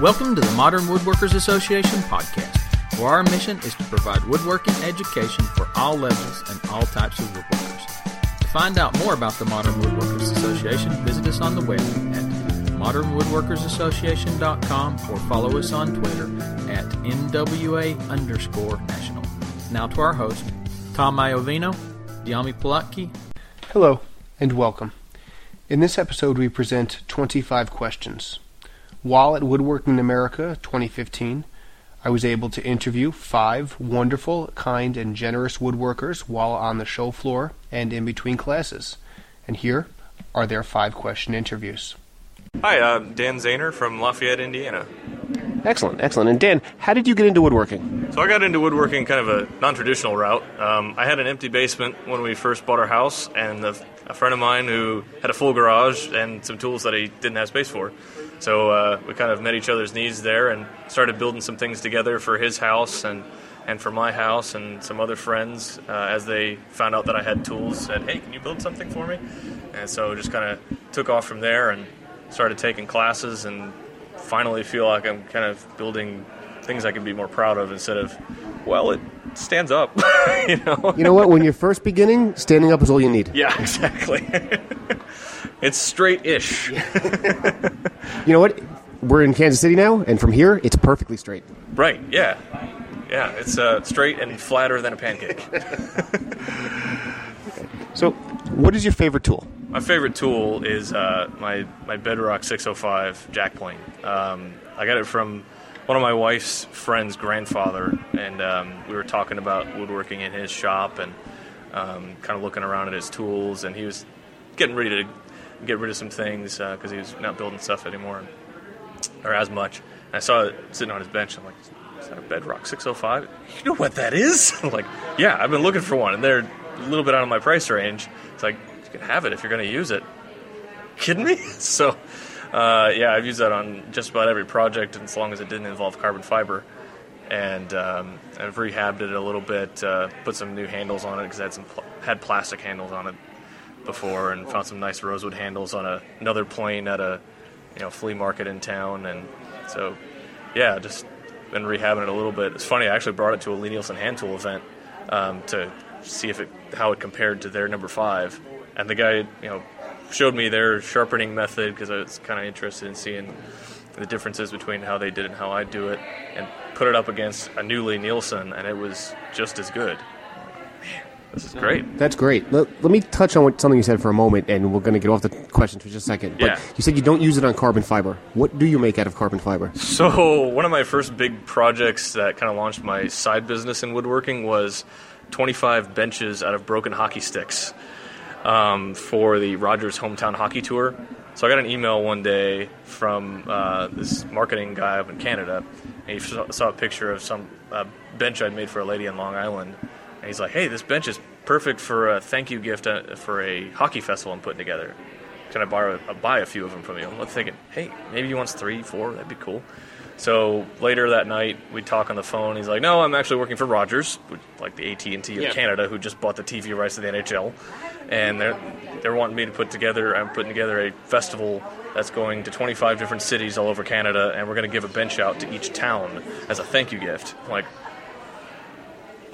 Welcome to the Modern Woodworkers Association podcast, where our mission is to provide woodworking education for all levels and all types of woodworkers. To find out more about the Modern Woodworkers Association, visit us on the web at modernwoodworkersassociation.com or follow us on Twitter at MWA underscore national. Now to our host, Tom Iovino, Dyami Plotke. Hello, and welcome. In this episode, we present 25 questions. While at Woodworking America 2015, I was able to interview five wonderful, kind, and generous woodworkers while on the show floor and in between classes. And here are their five question interviews. Hi, I'm Dan Zehner from Lafayette, Indiana. Excellent, excellent. And Dan, how did you get into woodworking? So I got into woodworking kind of a non-traditional route. Um, I had an empty basement when we first bought our house, and a, a friend of mine who had a full garage and some tools that he didn't have space for. So uh, we kind of met each other's needs there and started building some things together for his house and, and for my house and some other friends uh, as they found out that I had tools. Said, "Hey, can you build something for me?" And so just kind of took off from there and started taking classes and finally feel like I'm kind of building things I can be more proud of instead of, well, it stands up, you know. You know what? When you're first beginning, standing up is all you need. Yeah, exactly. it's straight-ish. You know what? We're in Kansas City now, and from here, it's perfectly straight. Right? Yeah, yeah. It's uh, straight and flatter than a pancake. So, what is your favorite tool? My favorite tool is uh, my my Bedrock 605 jack plane. Um, I got it from one of my wife's friend's grandfather, and um, we were talking about woodworking in his shop and um, kind of looking around at his tools, and he was getting ready to get rid of some things because he was not building stuff anymore or as much. And I saw it sitting on his bench. I'm like, is that a Bedrock 605? You know what that is? I'm like, yeah, I've been looking for one, and they're a little bit out of my price range. It's like you can have it if you're going to use it. Kidding me? So, uh, yeah, I've used that on just about every project, as long as it didn't involve carbon fiber. And um, I've rehabbed it a little bit, uh, put some new handles on it because I had some pl- had plastic handles on it before, and found some nice rosewood handles on a, another plane at a you know flea market in town, and so yeah, just been rehabbing it a little bit. It's funny, I actually brought it to a Lie-Nielsen hand tool event um, to see if it how it compared to their number five, and the guy you know showed me their sharpening method because I was kind of interested in seeing the differences between how they did it and how I do it, and put it up against a new Lie-Nielsen, and it was just as good. Man, this is great. That's great. Let, let me touch on what, something you said for a moment, and we're going to get off the questions for just a second. But Yeah. you said you don't use it on carbon fiber. What do you make out of carbon fiber? So one of my first big projects that kind of launched my side business in woodworking was 25 benches out of broken hockey sticks um, for the Rogers Hometown Hockey Tour. So I got an email one day from uh, this marketing guy up in Canada, and he saw, a picture of some uh, bench I'd made for a lady in Long Island, and he's like, "Hey, this bench is perfect for a thank you gift uh, for a hockey festival I'm putting together. Can I borrow, uh, buy a few of them from you?" I'm thinking, "Hey, maybe he wants three, four. That'd be cool." So later that night, we talk on the phone. He's like, "No, I'm actually working for Rogers, like the AT and T of Yeah. Canada, who just bought the TV rights to the NHL, and they're they're wanting me to put together. I'm putting together a festival that's going to 25 different cities all over Canada, and we're going to give a bench out to each town as a thank you gift. I'm like,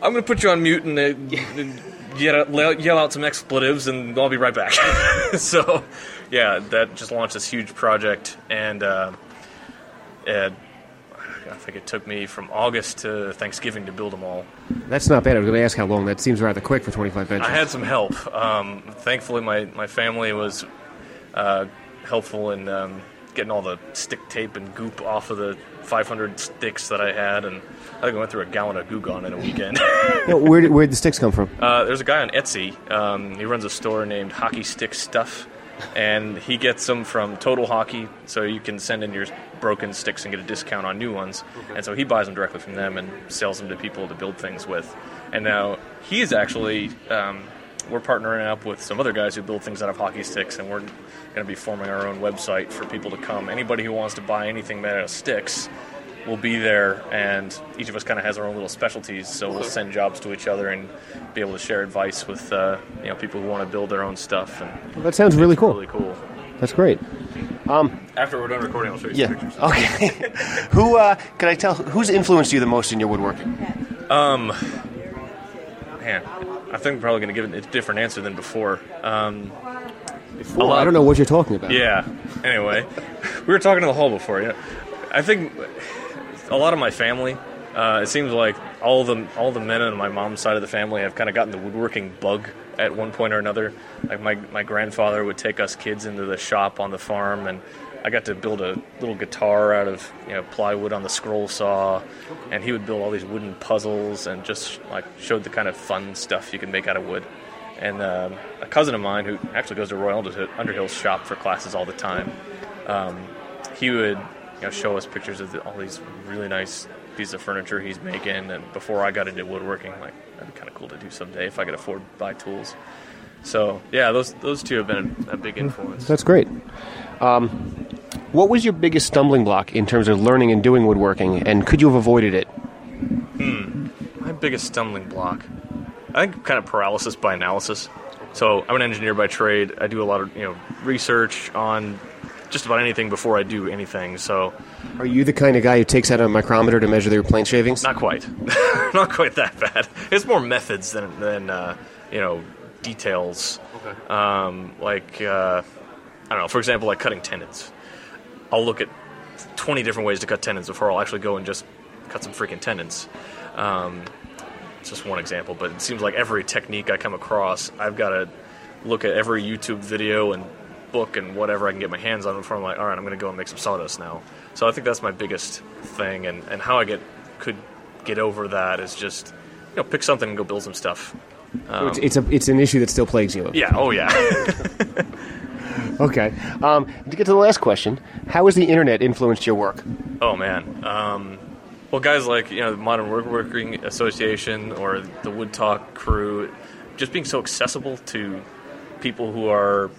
I'm going to put you on mute and, uh, and yell, yell out some expletives, and I'll be right back. so, yeah, that just launched this huge project, and uh, it, I think it took me from August to Thanksgiving to build them all. That's not bad. I was going to ask how long. That seems rather quick for 25 benches. I had some help. Um, thankfully, my, my family was uh, helpful in um, getting all the stick tape and goop off of the 500 sticks that I had, and I think I went through a gallon of Goo Gone in a weekend. Yeah, where did where did the sticks come from? uh, there's a guy on Etsy. Um, he runs a store named Hockey Stick Stuff, and he gets them from Total Hockey, so you can send in your broken sticks and get a discount on new ones. And so he buys them directly from them and sells them to people to build things with. And now he is actually. Um, we're partnering up with some other guys who build things out of hockey sticks, and we're going to be forming our own website for people to come. Anybody who wants to buy anything made out of sticks will be there, and each of us kind of has our own little specialties. So we'll send jobs to each other and be able to share advice with uh, you know people who want to build their own stuff. And That sounds really cool. really cool. That's great. After we're done recording, I'll show you Yeah. some pictures. Okay. Who uh, can I tell? Who's influenced you the most in your woodworking? Man, I think I'm probably going to give it a different answer than before. Um, Well, I don't know what you're talking about. Yeah. Anyway, we were talking to the hall before. Yeah, I think a lot of my family. Uh, it seems like all the all the men on my mom's side of the family have kind of gotten the woodworking bug at one point or another. Like my my grandfather would take us kids into the shop on the farm, and I got to build a little guitar out of you know plywood on the scroll saw, and he would build all these wooden puzzles and just like showed the kind of fun stuff you can make out of wood. And um, a cousin of mine who actually goes to Roy Underhill- Underhill's shop for classes all the time, um, he would you know, show us pictures of the, all these really nice pieces of furniture he's making. And before I got into woodworking, like that'd be kind of cool to do someday if I could afford to buy tools. So yeah, those those two have been a, a big hmm. influence. That's great. Um, what was your biggest stumbling block in terms of learning and doing woodworking, and could you have avoided it? Hmm. My biggest stumbling block, I think, kind of paralysis by analysis. So I'm an engineer by trade. I do a lot of you know research on just about anything before I do anything. So Are you the kind of guy who takes out a micrometer to measure their plane shavings? not quite, not quite that bad. It's more methods than than uh, you know details. Um, like uh, I don't know. For example, like cutting tenons. I'll look at 20 different ways to cut tenons before I'll actually go and just cut some freaking tenons. Um, it's just one example, but it seems like every technique I come across, I've got to look at every YouTube video and book and whatever I can get my hands on before I'm like, all right, I'm going to go and make some sawdust now. So I think that's my biggest thing, and, and how I get could get over that is just you know pick something and go build some stuff. So it's, it's a it's an issue that still plagues you. Yeah. Oh yeah. Okay. Um, to get to the last question, how has the internet influenced your work? Oh man. Um, well, guys like you know the Modern Woodworking Association or the Wood Talk crew, just being so accessible to people who are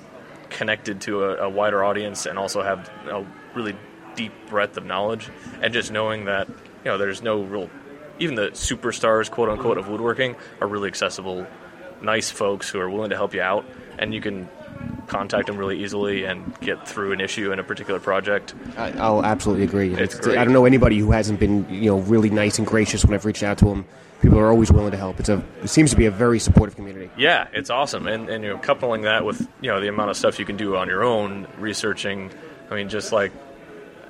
connected to a, a wider audience and also have a really deep breadth of knowledge, and just knowing that you know there's no real, even the superstars, quote unquote, of woodworking are really accessible, nice folks who are willing to help you out, and you can contact them really easily and get through an issue in a particular project. I, I'll absolutely agree. It's I great. don't know anybody who hasn't been you know really nice and gracious when I've reached out to them. People are always willing to help. It's a it seems to be a very supportive community. Yeah, it's awesome, and and you know, coupling that with you know the amount of stuff you can do on your own, researching. I mean, just like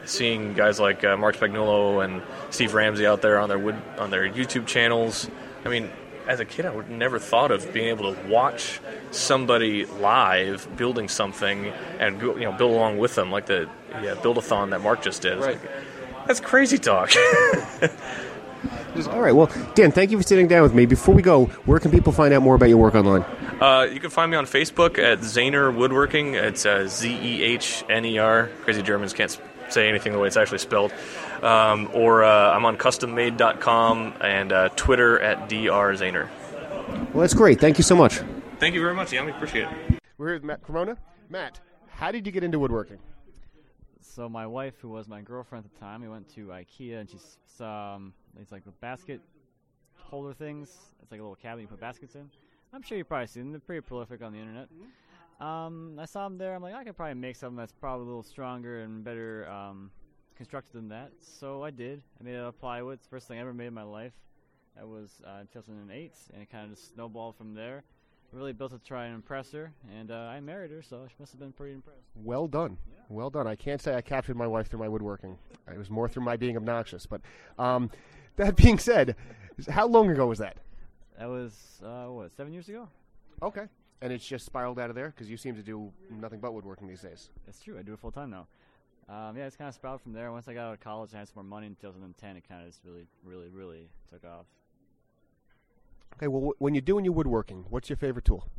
seeing guys like uh, Mark Spagnuolo and Steve Ramsey out there on their wood on their YouTube channels. I mean, as a kid, I would never thought of being able to watch somebody live building something and go- you know build along with them, like the yeah, build-a-thon that Mark just did. It's like, that's crazy talk. All right. Well, Dan, thank you for sitting down with me. Before we go, where can people find out more about your work online? Uh, you can find me on Facebook at Zehner Woodworking. It's uh, Z E H N E R. Crazy Germans can't say anything the way it's actually spelled. Um, or uh, I'm on CustomMade.com and uh, Twitter at Dr Zehner. Well, that's great. Thank you so much. Thank you very much, Yami. Appreciate it. We're here with Matt Cremona. Matt, how did you get into woodworking? So my wife, who was my girlfriend at the time, we went to IKEA and she s- saw um, these like the basket holder things. It's like a little cabinet you put baskets in. I'm sure you've probably seen them. They're pretty prolific on the internet. Um, I saw them there. I'm like, I could probably make something that's probably a little stronger and better um, constructed than that. So I did. I made it out of plywood. It's the first thing I ever made in my life. That was uh, 2008, and it kind of just snowballed from there. Really built to try and impress her, and uh, I married her, so she must have been pretty impressed. Well done. Well done. I can't say I captured my wife through my woodworking. It was more through my being obnoxious. But um, that being said, how long ago was that? That was uh, what seven years ago. Okay. And it's just spiraled out of there because you seem to do nothing but woodworking these days. That's true. I do it full time now. Um, yeah, it's kind of sprouted from there. Once I got out of college and had some more money in 2010, it kind of just really, really, really took off. Okay. Well, wh- when you're doing your woodworking, what's your favorite tool?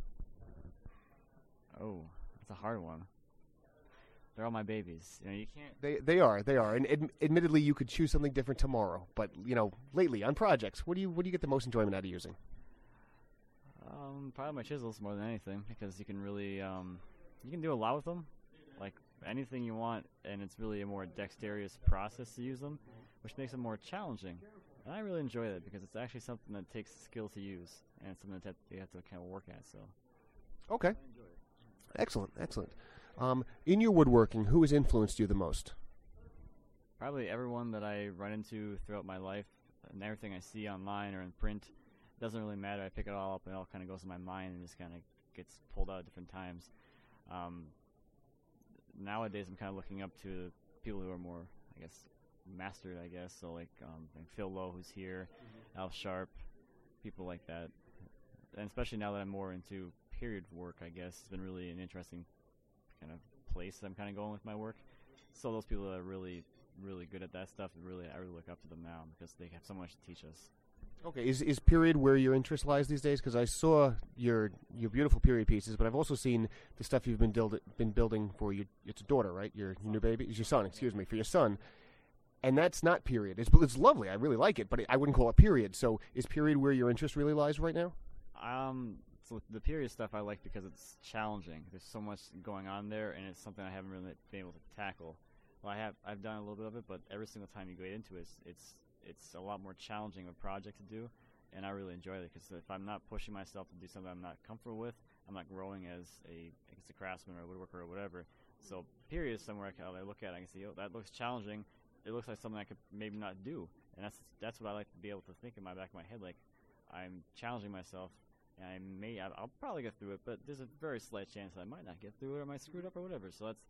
Oh, that's a hard one. They're all my babies. You know, you can't. They they are they are. And ad- admittedly, you could choose something different tomorrow. But you know, lately on projects, what do you what do you get the most enjoyment out of using? Um, probably my chisels more than anything because you can really, um, you can do a lot with them, anything you want, and it's really a more dexterous process to use them, which makes it more challenging. And I really enjoy that because it's actually something that takes skill to use, and it's something that you have to kind of work at. So. Okay. Excellent, excellent. Um, in your woodworking, who has influenced you the most? Probably everyone that I run into throughout my life and everything I see online or in print. Doesn't really matter. I pick it all up and it all kind of goes in my mind and just kind of gets pulled out at different times. Um, nowadays, I'm kind of looking up to people who are more, I guess, mastered. I guess so, like, um, like Phil Lowe, who's here, mm-hmm. Al Sharp, people like that, and especially now that I'm more into period work, I guess it's been really an interesting kind of place I'm kind of going with my work. So those people that are really, really good at that stuff, really, I really look up to them now because they have so much to teach us. Okay, is is period where your interest lies these days? Because I saw your your beautiful period pieces, but I've also seen the stuff you've been build, been building for your it's a daughter, right? Your, new baby, it's your son. Excuse me, for your son, and that's not period. It's it's lovely. I really like it, but I wouldn't call it period. So is period where your interest really lies right now? Um, so the period stuff I like because it's challenging. There's so much going on there, and it's something I haven't really been able to tackle. Well, I have I've done a little bit of it, but every single time you go into it, it's, it's it's a lot more challenging of a project to do, and I really enjoy it because if I'm not pushing myself to do something I'm not comfortable with, I'm not growing as a I guess a craftsman or a woodworker or whatever. So period is somewhere I, can, I look at. It, I can see, oh, that looks challenging. It looks like something I could maybe not do, and that's that's what I like to be able to think in my back of my head. Like I'm challenging myself, and I may I'll probably get through it, but there's a very slight chance that I might not get through it or I might screw it up or whatever. So that's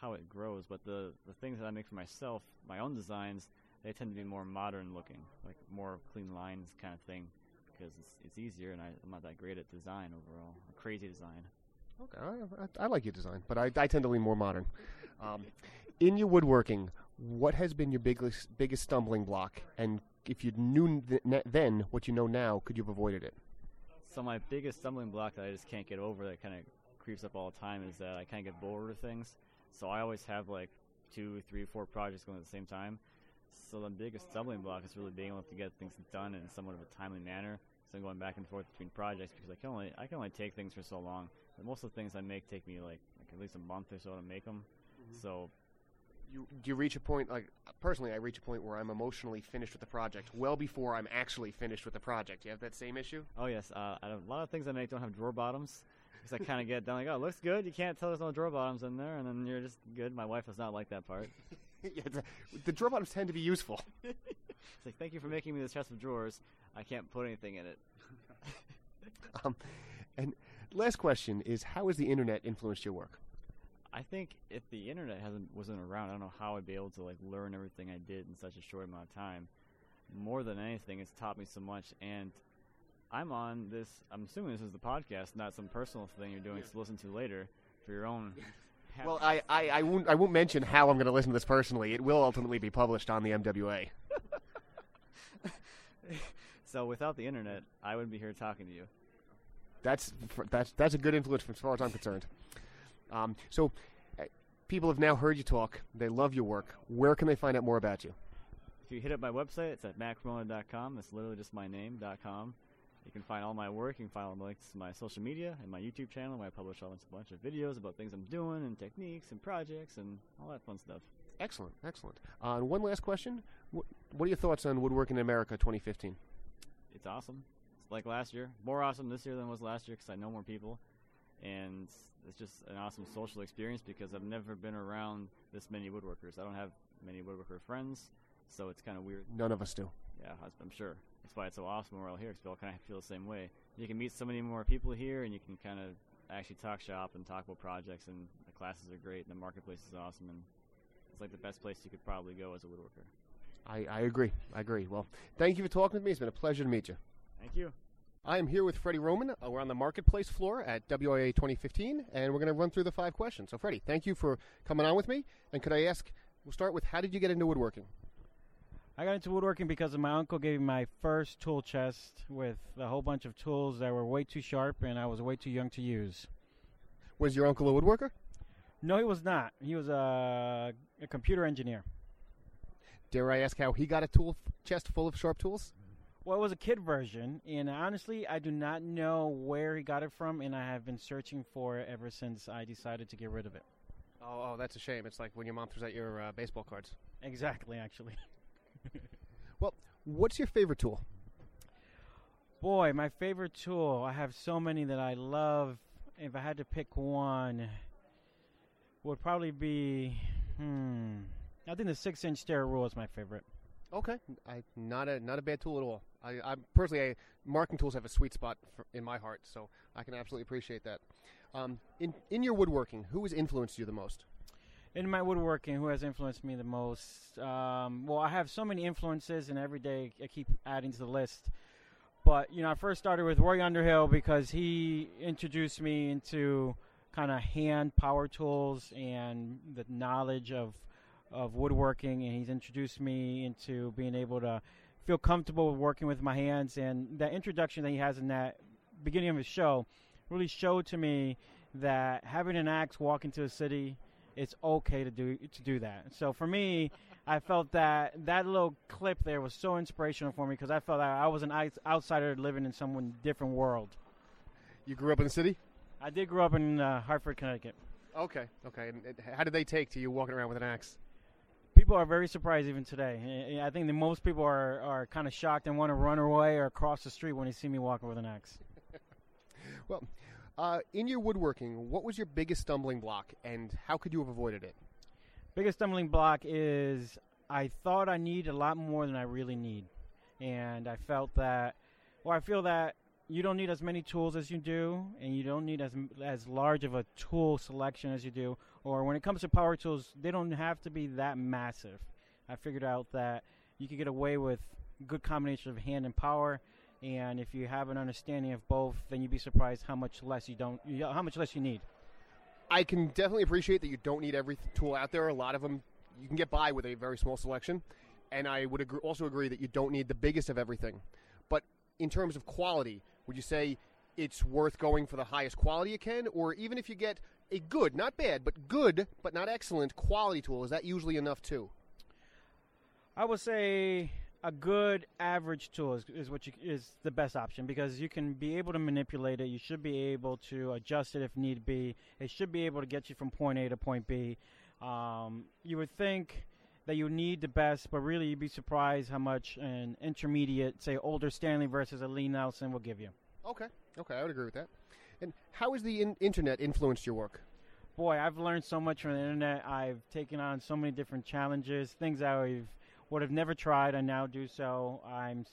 how it grows. But the the things that I make for myself, my own designs, they tend to be more modern looking, like more clean lines kind of thing, because it's, it's easier and I, am not that great at design overall. A crazy design. Okay, I, I, I like your design, but I, I tend to lean more modern. Um, in your woodworking, what has been your biggest biggest stumbling block, and if you knew th- then what you know now, could you have avoided it? So my biggest stumbling block that I just can't get over, that kind of creeps up all the time, is that I kind of get bored with things. So I always have like two, three, four projects going at the same time. So the biggest stumbling block is really being able to get things done in somewhat of a timely manner. So I'm going back and forth between projects because I can only I can only take things for so long. But most of the things I make take me like, like at least a month or so to make them. Mm-hmm. So you do you reach a point like personally I reach a point where I'm emotionally finished with the project well before I'm actually finished with the project. You have that same issue? Oh yes, uh, a lot of things I make don't have drawer bottoms because I kind of get done like oh it looks good. You can't tell there's no drawer bottoms in there, and then you're just good. My wife does not like that part. yeah, the, the, drawer bottoms tend to be useful. it's like, thank you for making me this chest of drawers. I can't put anything in it. um, and last question is, how has the internet influenced your work? I think if the internet hasn't wasn't around, I don't know how I'd be able to like learn everything I did in such a short amount of time. More than anything, it's taught me so much, and I'm on this. I'm assuming this is the podcast, not some personal thing you're doing yeah. to listen to later for your own well, I, I, I, won't, I won't mention how I'm going to listen to this personally. It will ultimately be published on the MWA. so without the internet, I wouldn't be here talking to you. That's that's that's a good influence as far as I'm concerned. Um, so, uh, people have now heard you talk. They love your work. Where can they find out more about you? If you hit up my website, it's at mattcremona.com. It's literally just my name.com. You can find all my work. You can find all the links to my social media and my YouTube channel where I publish all this a bunch of videos about things I'm doing and techniques and projects and all that fun stuff. Excellent, excellent. Uh, and one last question: what, what are your thoughts on Woodworking in America 2015? It's awesome. It's like last year. More awesome this year than it was last year because I know more people, and it's just an awesome social experience because I've never been around this many woodworkers. I don't have many woodworker friends, so it's kind of weird. None of us do. Yeah, I'm sure. That's why it's so awesome we're all here because we all kind of feel the same way. You can meet so many more people here, and you can kind of actually talk shop and talk about projects. And the classes are great, and the marketplace is awesome, and it's like the best place you could probably go as a woodworker. I, I agree. I agree. Well, thank you for talking with me. It's been a pleasure to meet you. Thank you. I am here with Freddie Roman. Uh, we're on the marketplace floor at WIA 2015, and we're going to run through the five questions. So, Freddie, thank you for coming on with me. And could I ask, we'll start with how did you get into woodworking? I got into woodworking because of my uncle gave me my first tool chest with a whole bunch of tools that were way too sharp and I was way too young to use. Was your uncle a woodworker? No, he was not. He was a, a computer engineer. Dare I ask how he got a tool chest full of sharp tools? Well, it was a kid version, and honestly, I do not know where he got it from, and I have been searching for it ever since I decided to get rid of it. Oh, oh that's a shame. It's like when your mom throws out your uh, baseball cards. Exactly, actually. well, what's your favorite tool? Boy, my favorite tool. I have so many that I love. If I had to pick one, would probably be. Hmm. I think the six-inch Starrett rule is my favorite. Okay, I, not a not a bad tool at all. I, I'm personally, I, marking tools have a sweet spot for, in my heart, so I can absolutely appreciate that. Um, in in your woodworking, who has influenced you the most? In my woodworking, who has influenced me the most? Um, well, I have so many influences, and every day I keep adding to the list. But you know, I first started with Roy Underhill because he introduced me into kind of hand power tools and the knowledge of of woodworking, and he's introduced me into being able to feel comfortable working with my hands. And that introduction that he has in that beginning of his show really showed to me that having an axe walk into a city, it's okay to do to do that. So for me, I felt that that little clip there was so inspirational for me because I felt that I was an outsider living in some different world. You grew up in the city. I did grow up in uh, Hartford, Connecticut. Okay, okay. And how did they take to you walking around with an axe? People are very surprised even today. I think that most people are, are kind of shocked and want to run away or cross the street when they see me walking with an axe. well, uh, in your woodworking, what was your biggest stumbling block, and how could you have avoided it? Biggest stumbling block is I thought I need a lot more than I really need, and I felt that, or I feel that you don't need as many tools as you do, and you don't need as as large of a tool selection as you do. Or when it comes to power tools, they don't have to be that massive. I figured out that you could get away with good combination of hand and power, and if you have an understanding of both, then you'd be surprised how much less you don't, how much less you need. I can definitely appreciate that you don't need every tool out there. A lot of them you can get by with a very small selection, and I would agree, also agree that you don't need the biggest of everything. But in terms of quality, would you say it's worth going for the highest quality you can, or even if you get a good, not bad, but good, but not excellent quality tool, is that usually enough too? I would say a good average tool is, is what you, is the best option because you can be able to manipulate it. You should be able to adjust it if need be. It should be able to get you from point A to point B. Um, you would think that you need the best, but really you'd be surprised how much an intermediate, say, older Stanley versus a Lie-Nielsen will give you. Okay, okay, I would agree with that. And how has the in- internet influenced your work? Boy, I've learned so much from the internet. I've taken on so many different challenges, things I would have never tried. I now do so. I'm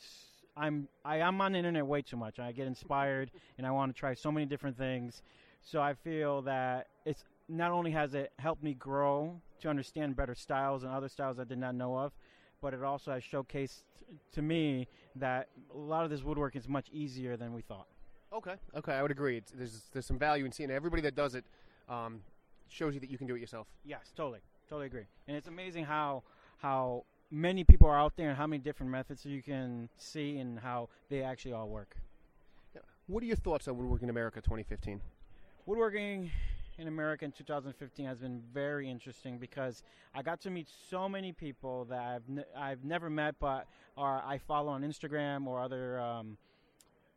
I'm I am on the internet way too much. I get inspired and I want to try so many different things. So I feel that it's not only has it helped me grow to understand better styles and other styles I did not know of, but it also has showcased to me that a lot of this woodworking is much easier than we thought. Okay, okay, I would agree. It's, there's there's some value in seeing everybody that does it um, shows you that you can do it yourself. Yes, totally, totally agree. And it's amazing how how many people are out there and how many different methods you can see and how they actually all work. What are your thoughts on Woodworking America 2015? Woodworking in America in 2015 has been very interesting because I got to meet so many people that I've n- I've never met, but are I follow on Instagram or other um,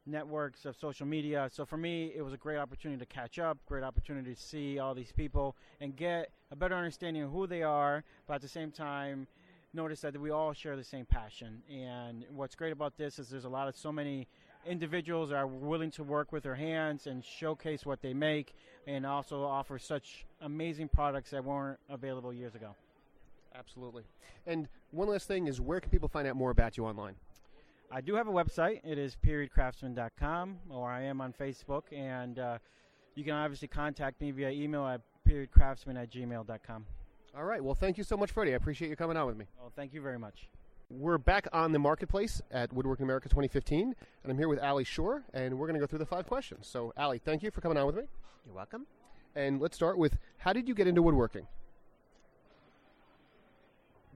networks of social media. So for me, it was a great opportunity to catch up, great opportunity to see all these people and get a better understanding of who they are, but at the same time, notice that we all share the same passion. And what's great about this is there's a lot of so many individuals are willing to work with their hands and showcase what they make and also offer such amazing products that weren't available years ago. Absolutely. And one last thing is where can people find out more about you online? I do have a website. It is periodcraftsman.com, or I am on Facebook, and uh, you can obviously contact me via email at periodcraftsman at gmail.com. All right. Well, thank you so much, Freddie. I appreciate you coming on with me. Well, thank you very much. We're back on the marketplace at Woodworking America 2015, and I'm here with Ali Shore, and we're going to go through the five questions. So, Ali, thank you for coming on with me. You're welcome. And let's start with how did you get into woodworking?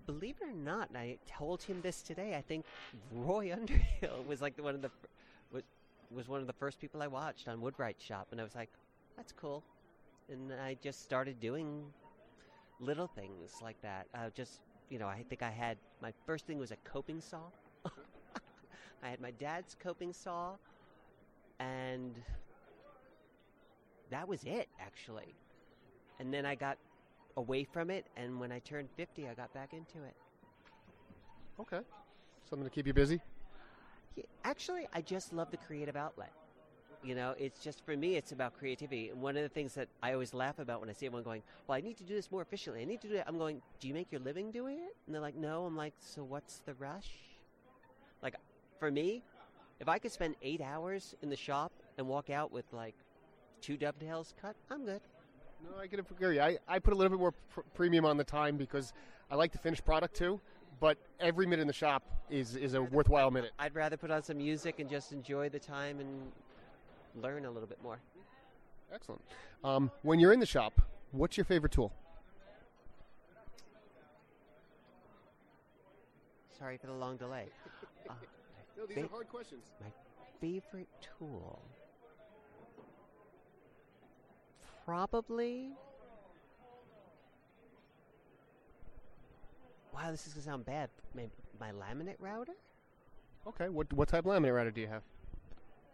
Believe it or not, I told him this today. I think Roy Underhill was like one of the was was one of the first people I watched on Woodwright Shop, and I was like, "That's cool." And I just started doing little things like that. Uh, just you know, I think I had my first thing was a coping saw. I had my dad's coping saw, and that was it actually. And then I got away from it, and when I turned 50, I got back into it. Okay. Something to keep you busy? Yeah, actually, I just love the creative outlet. You know, it's just for me, it's about creativity. And one of the things that I always laugh about when I see everyone going, "Well, I need to do this more efficiently. I need to do it." I'm going, "Do you make your living doing it?" And they're like, "No." I'm like, "So what's the rush?" Like, for me, if I could spend eight hours in the shop and walk out with like two dovetails cut, I'm good. No, I can agree. I, I put a little bit more pr- premium on the time because I like the finished product too. But every minute in the shop is, is a worthwhile minute. I'd rather put on some music and just enjoy the time and learn a little bit more. Excellent. Um, when you're in the shop, what's your favorite tool? Sorry for the long delay. Uh, No, these are hard questions. my favorite tool. Probably. Wow, this is gonna sound bad. My, my laminate router, Okay, what what type of laminate router do you have?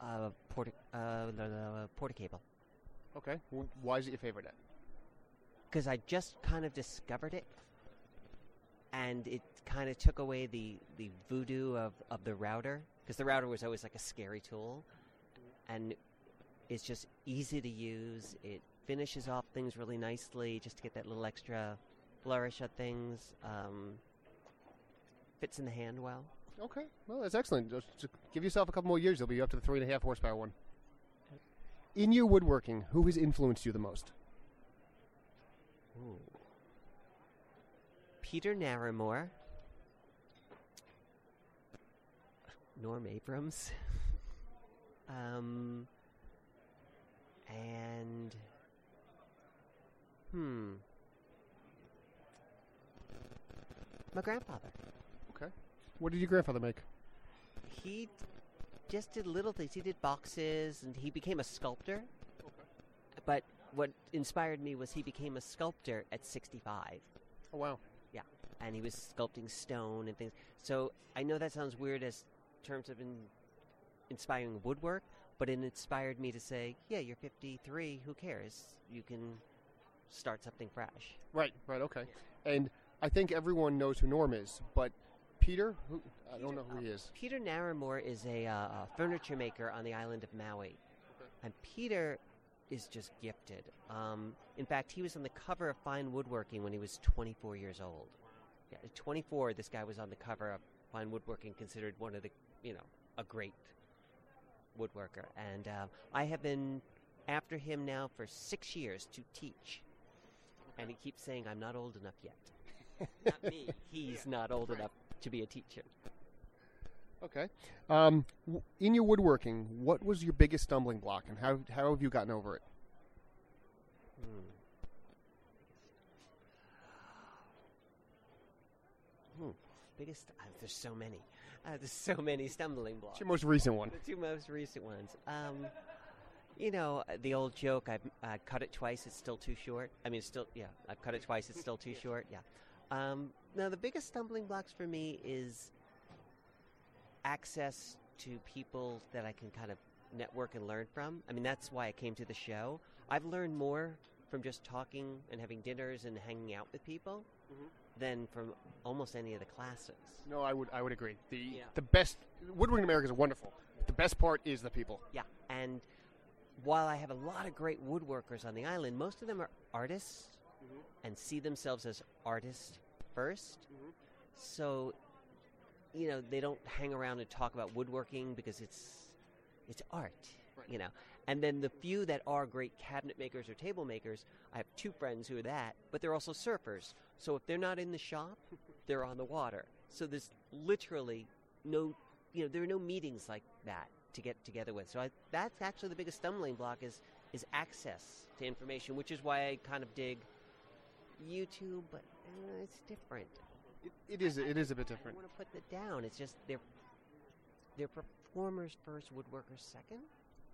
uh, porta, uh, the, the Porter-Cable, Okay, why is it your favorite? Because I just kind of discovered it, and it kind of took away the the voodoo of of the router, because the router was always like a scary tool, and it's just easy to use. It finishes off things really nicely, just to get that little extra flourish of things. Um, fits in the hand well. Okay, well that's excellent. Just, just give yourself a couple more years, you'll be up to the three and a half horsepower one. In your woodworking, who has influenced you the most? Ooh. Peter Narramore, Norm Abrams, um, and hmm, my grandfather. Okay. What did your grandfather make? He just did little things. He did boxes, and he became a sculptor. But what inspired me was he became a sculptor at 65. Oh wow. Yeah, and he was sculpting stone and things. So I know that sounds weird as terms of in, inspiring woodwork, but it inspired me to say, yeah, you're 53. Who cares? You can start something fresh. Right, right, okay. And I think everyone knows who Norm is, but Peter, who, I don't know who he is. Peter Narramore is a, uh, a furniture maker on the island of Maui, and Peter is just gifted. Um, in fact, he was on the cover of Fine Woodworking when he was 24 years old. Yeah, at 24, this guy was on the cover of Fine Woodworking, considered one of the, you know, a great woodworker. And uh, I have been after him now for six years to teach, and he keeps saying I'm not old enough yet. not me. He's not old enough to be a teacher. Okay. Um, w- in your woodworking, what was your biggest stumbling block, and how how have you gotten over it? Hmm. Hmm. Biggest. Uh, there's so many. Uh, there's so many stumbling blocks. What's your most recent one? The two most recent ones. Um, you know uh, the old joke. I've uh, cut it twice. It's still too short. I mean, it's still yeah. I've cut it twice. It's still too short. Yeah. Um, now the biggest stumbling blocks for me is access to people that I can kind of network and learn from. I mean, that's why I came to the show. I've learned more from just talking and having dinners and hanging out with people than from almost any of the classes. No, I would I would agree. The Yeah. the best woodworking in America is wonderful. The best part is the people. Yeah, and while I have a lot of great woodworkers on the island, most of them are artists Mm-hmm. and see themselves as artists 1st mm-hmm. So, you know, they don't hang around and talk about woodworking because it's it's art, you know. And then the few that are great cabinet makers or table makers, I have two friends who are that, but they're also surfers. So if they're not in the shop, they're on the water. So there's literally no, you know, there are no meetings like that to get together with. So I, that's actually the biggest stumbling block is is access to information, which is why I kind of dig YouTube, but uh, it's different. It, it is it is a bit different. I want to put that down. It's just they're they're performers first, woodworkers second,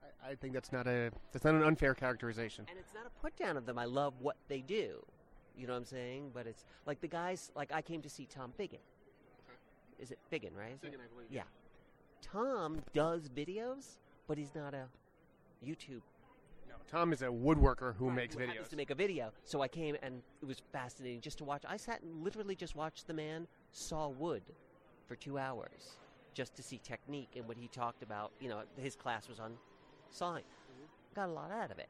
I, I think that's not a that's not an unfair characterization. and it's not a put down of them. I love what they do. You know what I'm saying? But it's like the guys. Like I came to see Tom Figgin. Is it Figgin, right? Is it? Yeah. Tom does videos, but he's not a YouTube Tom is a woodworker who Right, makes who videos. to make a video. So I came and it was fascinating just to watch. I sat and literally just watched the man saw wood for two hours just to see technique and what he talked about. You know, his class was on sawing. Got a lot out of it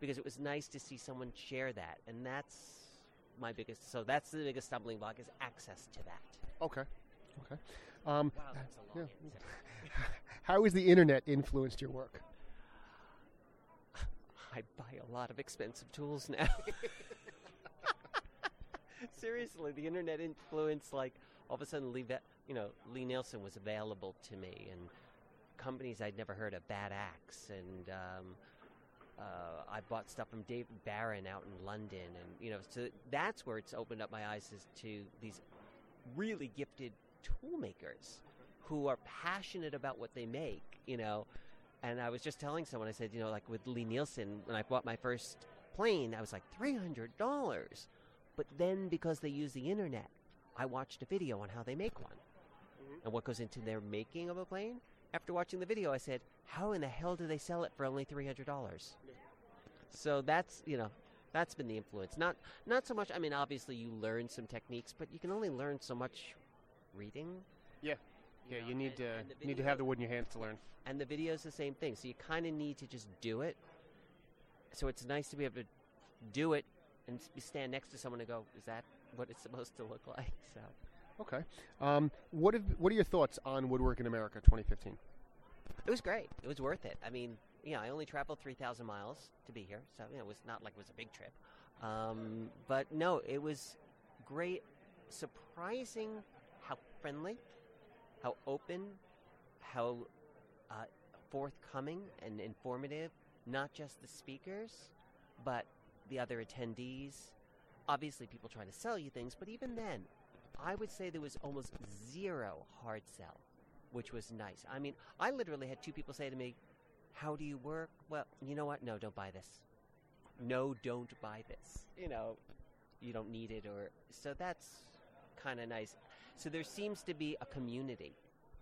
because it was nice to see someone share that, and that's my biggest. So that's the biggest stumbling block is access to that. Okay. Okay. Um, Wow, that's a long yeah. how has the internet influenced your work? I buy a lot of expensive tools now. Seriously, the internet influence, like all of a sudden, Lee, you know, Lie-Nielsen was available to me, and companies I'd never heard of, Bad Axe, and um, uh, I bought stuff from David Barron out in London, and you know, so that's where it's opened up my eyes to these really gifted tool makers who are passionate about what they make, you know. And I was just telling someone, I said, you know, like with Lie-Nielsen, when I bought my first plane, I was like three hundred dollars. But then because they use the internet, I watched a video on how they make one mm-hmm. and what goes into their making of a plane. After watching the video, I said, how in the hell do they sell it for only three hundred dollars? So that's you know, that's been the influence. Not not so much. I mean, obviously you learn some techniques, but you can only learn so much reading. Yeah. You Yeah, know, you need and- to and need to have the wood in your hands to learn. and the video is the same thing. So you kind of need to just do it. So it's nice to be able to do it and stand next to someone and go, "Is that what it's supposed to look like?" So Okay. Um, what have, what are your thoughts on Woodwork in America 2015? it was great. It was worth it. I mean, yeah, I only traveled three thousand miles to be here, so you know, it was not like it was a big trip. Um, but no, it was great. Surprising how friendly, how open, how uh, forthcoming and informative. Not just the speakers, but the other attendees. Obviously, people trying to sell you things, but even then, I would say there was almost zero hard sell, which was nice. I mean, I literally had two people say to me, How do you work? Well, you know what? No, don't buy this. No, don't buy this. You know, you don't need it, or so that's kind of nice. So there seems to be a community.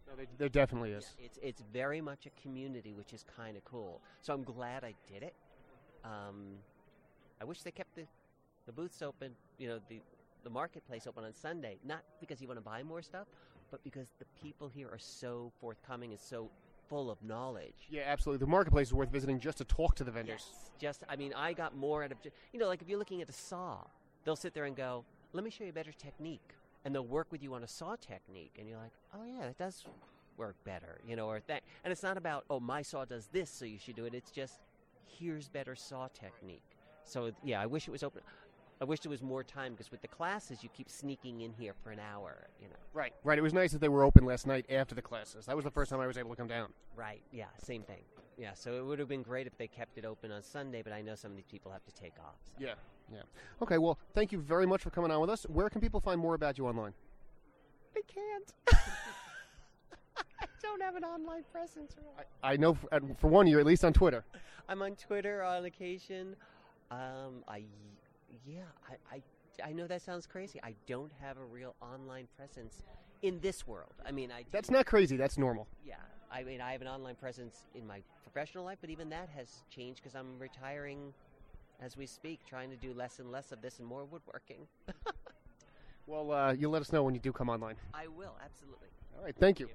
No, there, there definitely is. Yeah, it's it's very much a community, which is kind of cool. So I'm glad I did it. Um, I wish they kept the the booths open. You know, the the marketplace open on Sunday, not because you want to buy more stuff, but because the people here are so forthcoming and so full of knowledge. Yeah, absolutely. The marketplace is worth visiting just to talk to the vendors. Yes, just I mean, I got more out of you know, like if you're looking at a saw, they'll sit there and go, "Let me show you a better technique," and they'll work with you on a saw technique, and you're like, "Oh yeah, that does work better," you know, or that. And it's not about, "Oh, my saw does this, so you should do it." It's just, "Here's better saw technique." So yeah, I wish it was open. I wish there was more time because with the classes, you keep sneaking in here for an hour, you know. Right, right. It was nice that they were open last night after the classes. That was the first time I was able to come down. Right. Yeah. Same thing. Yeah. So it would have been great if they kept it open on Sunday, but I know some of these people have to take off. so. Yeah, yeah. Okay, well, thank you very much for coming on with us. Where can people find more about you online? I can't. I don't have an online presence. Really. I know, for, for one, you're at least on Twitter. I'm on Twitter on occasion. Um, I, yeah, I, I, I know that sounds crazy. I don't have a real online presence in this world. I mean, I. do- That's not crazy. That's normal. Yeah, I mean, I have an online presence in my professional life, but even that has changed because I'm retiring as we speak, trying to do less and less of this and more woodworking. Well, uh, you'll let us know when you do come online. I will absolutely. All right, thank you.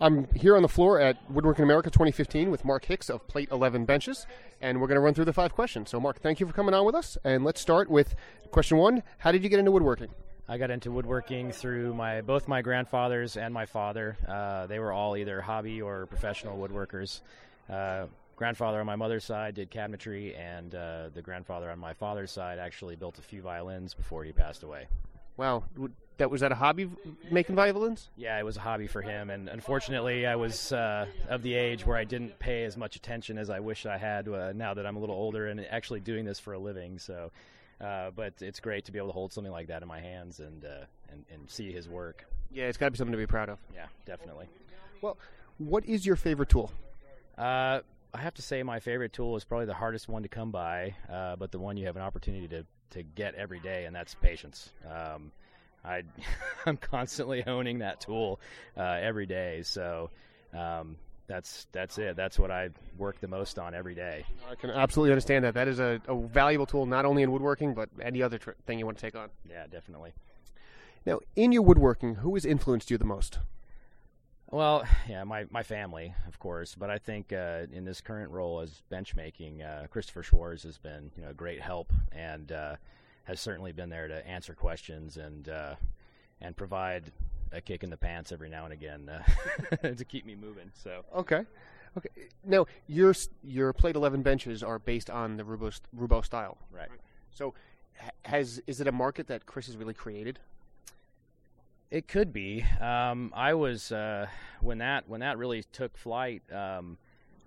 I'm here on the floor at Woodworking America 2015 with Mark Hicks of Plate 11 Benches, and we're going to run through the five questions. So, Mark, thank you for coming on with us. And let's start with question one How did you get into woodworking? I got into woodworking through my both my grandfathers and my father. Uh, they were all either hobby or professional woodworkers. Uh, grandfather on my mother's side did cabinetry, and uh, the grandfather on my father's side actually built a few violins before he passed away. Wow, that was that a hobby making violins? Yeah, it was a hobby for him, and unfortunately, I was uh, of the age where I didn't pay as much attention as I wish I had. Uh, now that I'm a little older and actually doing this for a living, so. Uh, but it's great to be able to hold something like that in my hands and uh, and, and see his work. Yeah, it's got to be something to be proud of. Yeah, definitely. Well, what is your favorite tool? Uh, I have to say my favorite tool is probably the hardest one to come by, uh, but the one you have an opportunity to, to get every day, and that's patience. Um, I, I'm constantly honing that tool uh, every day, so um, that's that's it. That's what I work the most on every day. I can absolutely understand that. That is a, a valuable tool, not only in woodworking, but any other tr- thing you want to take on. Yeah, definitely. Now, in your woodworking, who has influenced you the most? Well, yeah, my, my family, of course, but I think uh, in this current role as bench making, uh, Christopher Schwarz has been you know a great help and uh, has certainly been there to answer questions and uh, and provide a kick in the pants every now and again uh, to keep me moving. So Okay. Okay. Now, your your plate 11 benches are based on the Roubo, Roubo style. right. So, has is it a market that Chris has really created? It could be. Um, I was uh, when that when that really took flight. Um,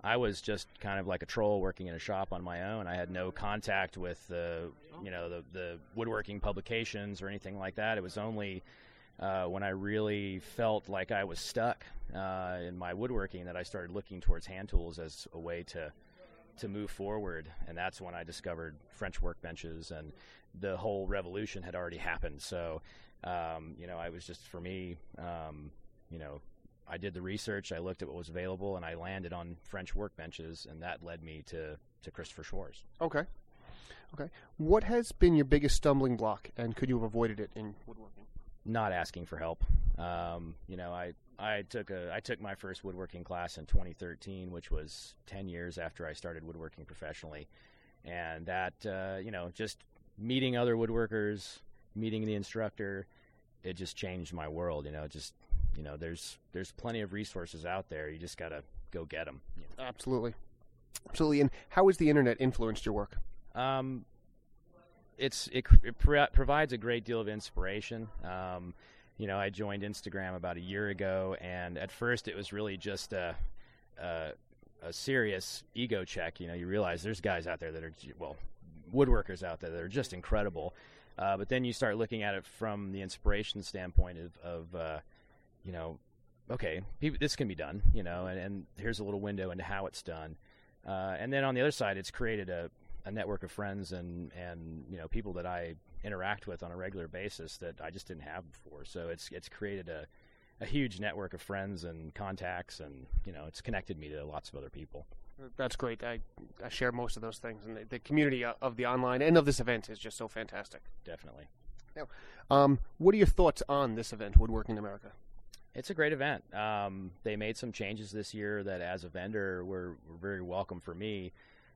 I was just kind of like a troll working in a shop on my own. I had no contact with the you know the, the woodworking publications or anything like that. It was only uh, when I really felt like I was stuck uh, in my woodworking that I started looking towards hand tools as a way to to move forward, and that's when I discovered French workbenches, and the whole revolution had already happened. So, um, you know, I was just for me, um, you know, I did the research, I looked at what was available, and I landed on French workbenches, and that led me to to Christopher Schwarz. Okay. Okay. What has been your biggest stumbling block, and could you have avoided it in woodworking? not asking for help. Um, you know, I I took a I took my first woodworking class in 2013, which was 10 years after I started woodworking professionally, and that uh, you know just meeting other woodworkers, meeting the instructor, it just changed my world. You know, just you know, there's there's plenty of resources out there. You just gotta go get them. Absolutely. Absolutely. And how has the internet influenced your work? Um, it's it, it pro- provides a great deal of inspiration. Um, you know, I joined Instagram about a year ago, and at first it was really just a, a, a serious ego check. You know, you realize there's guys out there that are well, woodworkers out there that are just incredible. Uh, but then you start looking at it from the inspiration standpoint of, of uh, you know, okay, this can be done. You know, and, and here's a little window into how it's done. Uh, and then on the other side, it's created a, a network of friends and and you know people that I interact with on a regular basis that I just didn't have before. So it's it's created a a huge network of friends and contacts, and you know it's connected me to lots of other people. That's great. I, I share most of those things, and the, the community of the online and of this event is just so fantastic. Definitely, Um, what are your thoughts on this event, Woodworking America? it's a great event. Um, they made some changes this year that, as a vendor, were, were very welcome for me.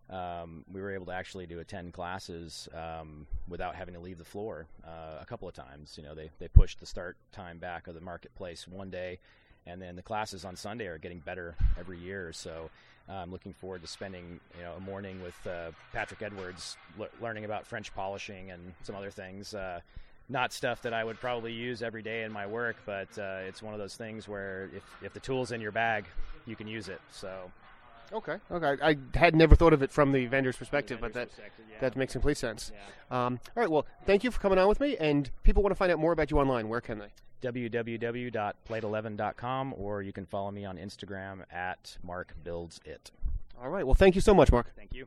Um, we were able to actually do attend classes um, without having to leave the floor uh, a couple of times. You know, they they pushed the start time back of the marketplace one day, and then the classes on Sunday are getting better every year. So I'm looking forward to spending you know a morning with uh, Patrick Edwards, le- learning about French polishing and some other things. Uh, not stuff that I would probably use every day in my work, but uh, it's one of those things where if if the tool's in your bag, you can use it. So Okay. Okay. I had never thought of it from the vendor's perspective, but that Perspective, yeah. that makes complete sense. Yeah. Um, all right. Well, thank you for coming on with me. And people want to find out more about you online. Where can they? www.plate11.com, or you can follow me on Instagram at Mark Builds It. All right. Well, thank you so much, Mark. Thank you.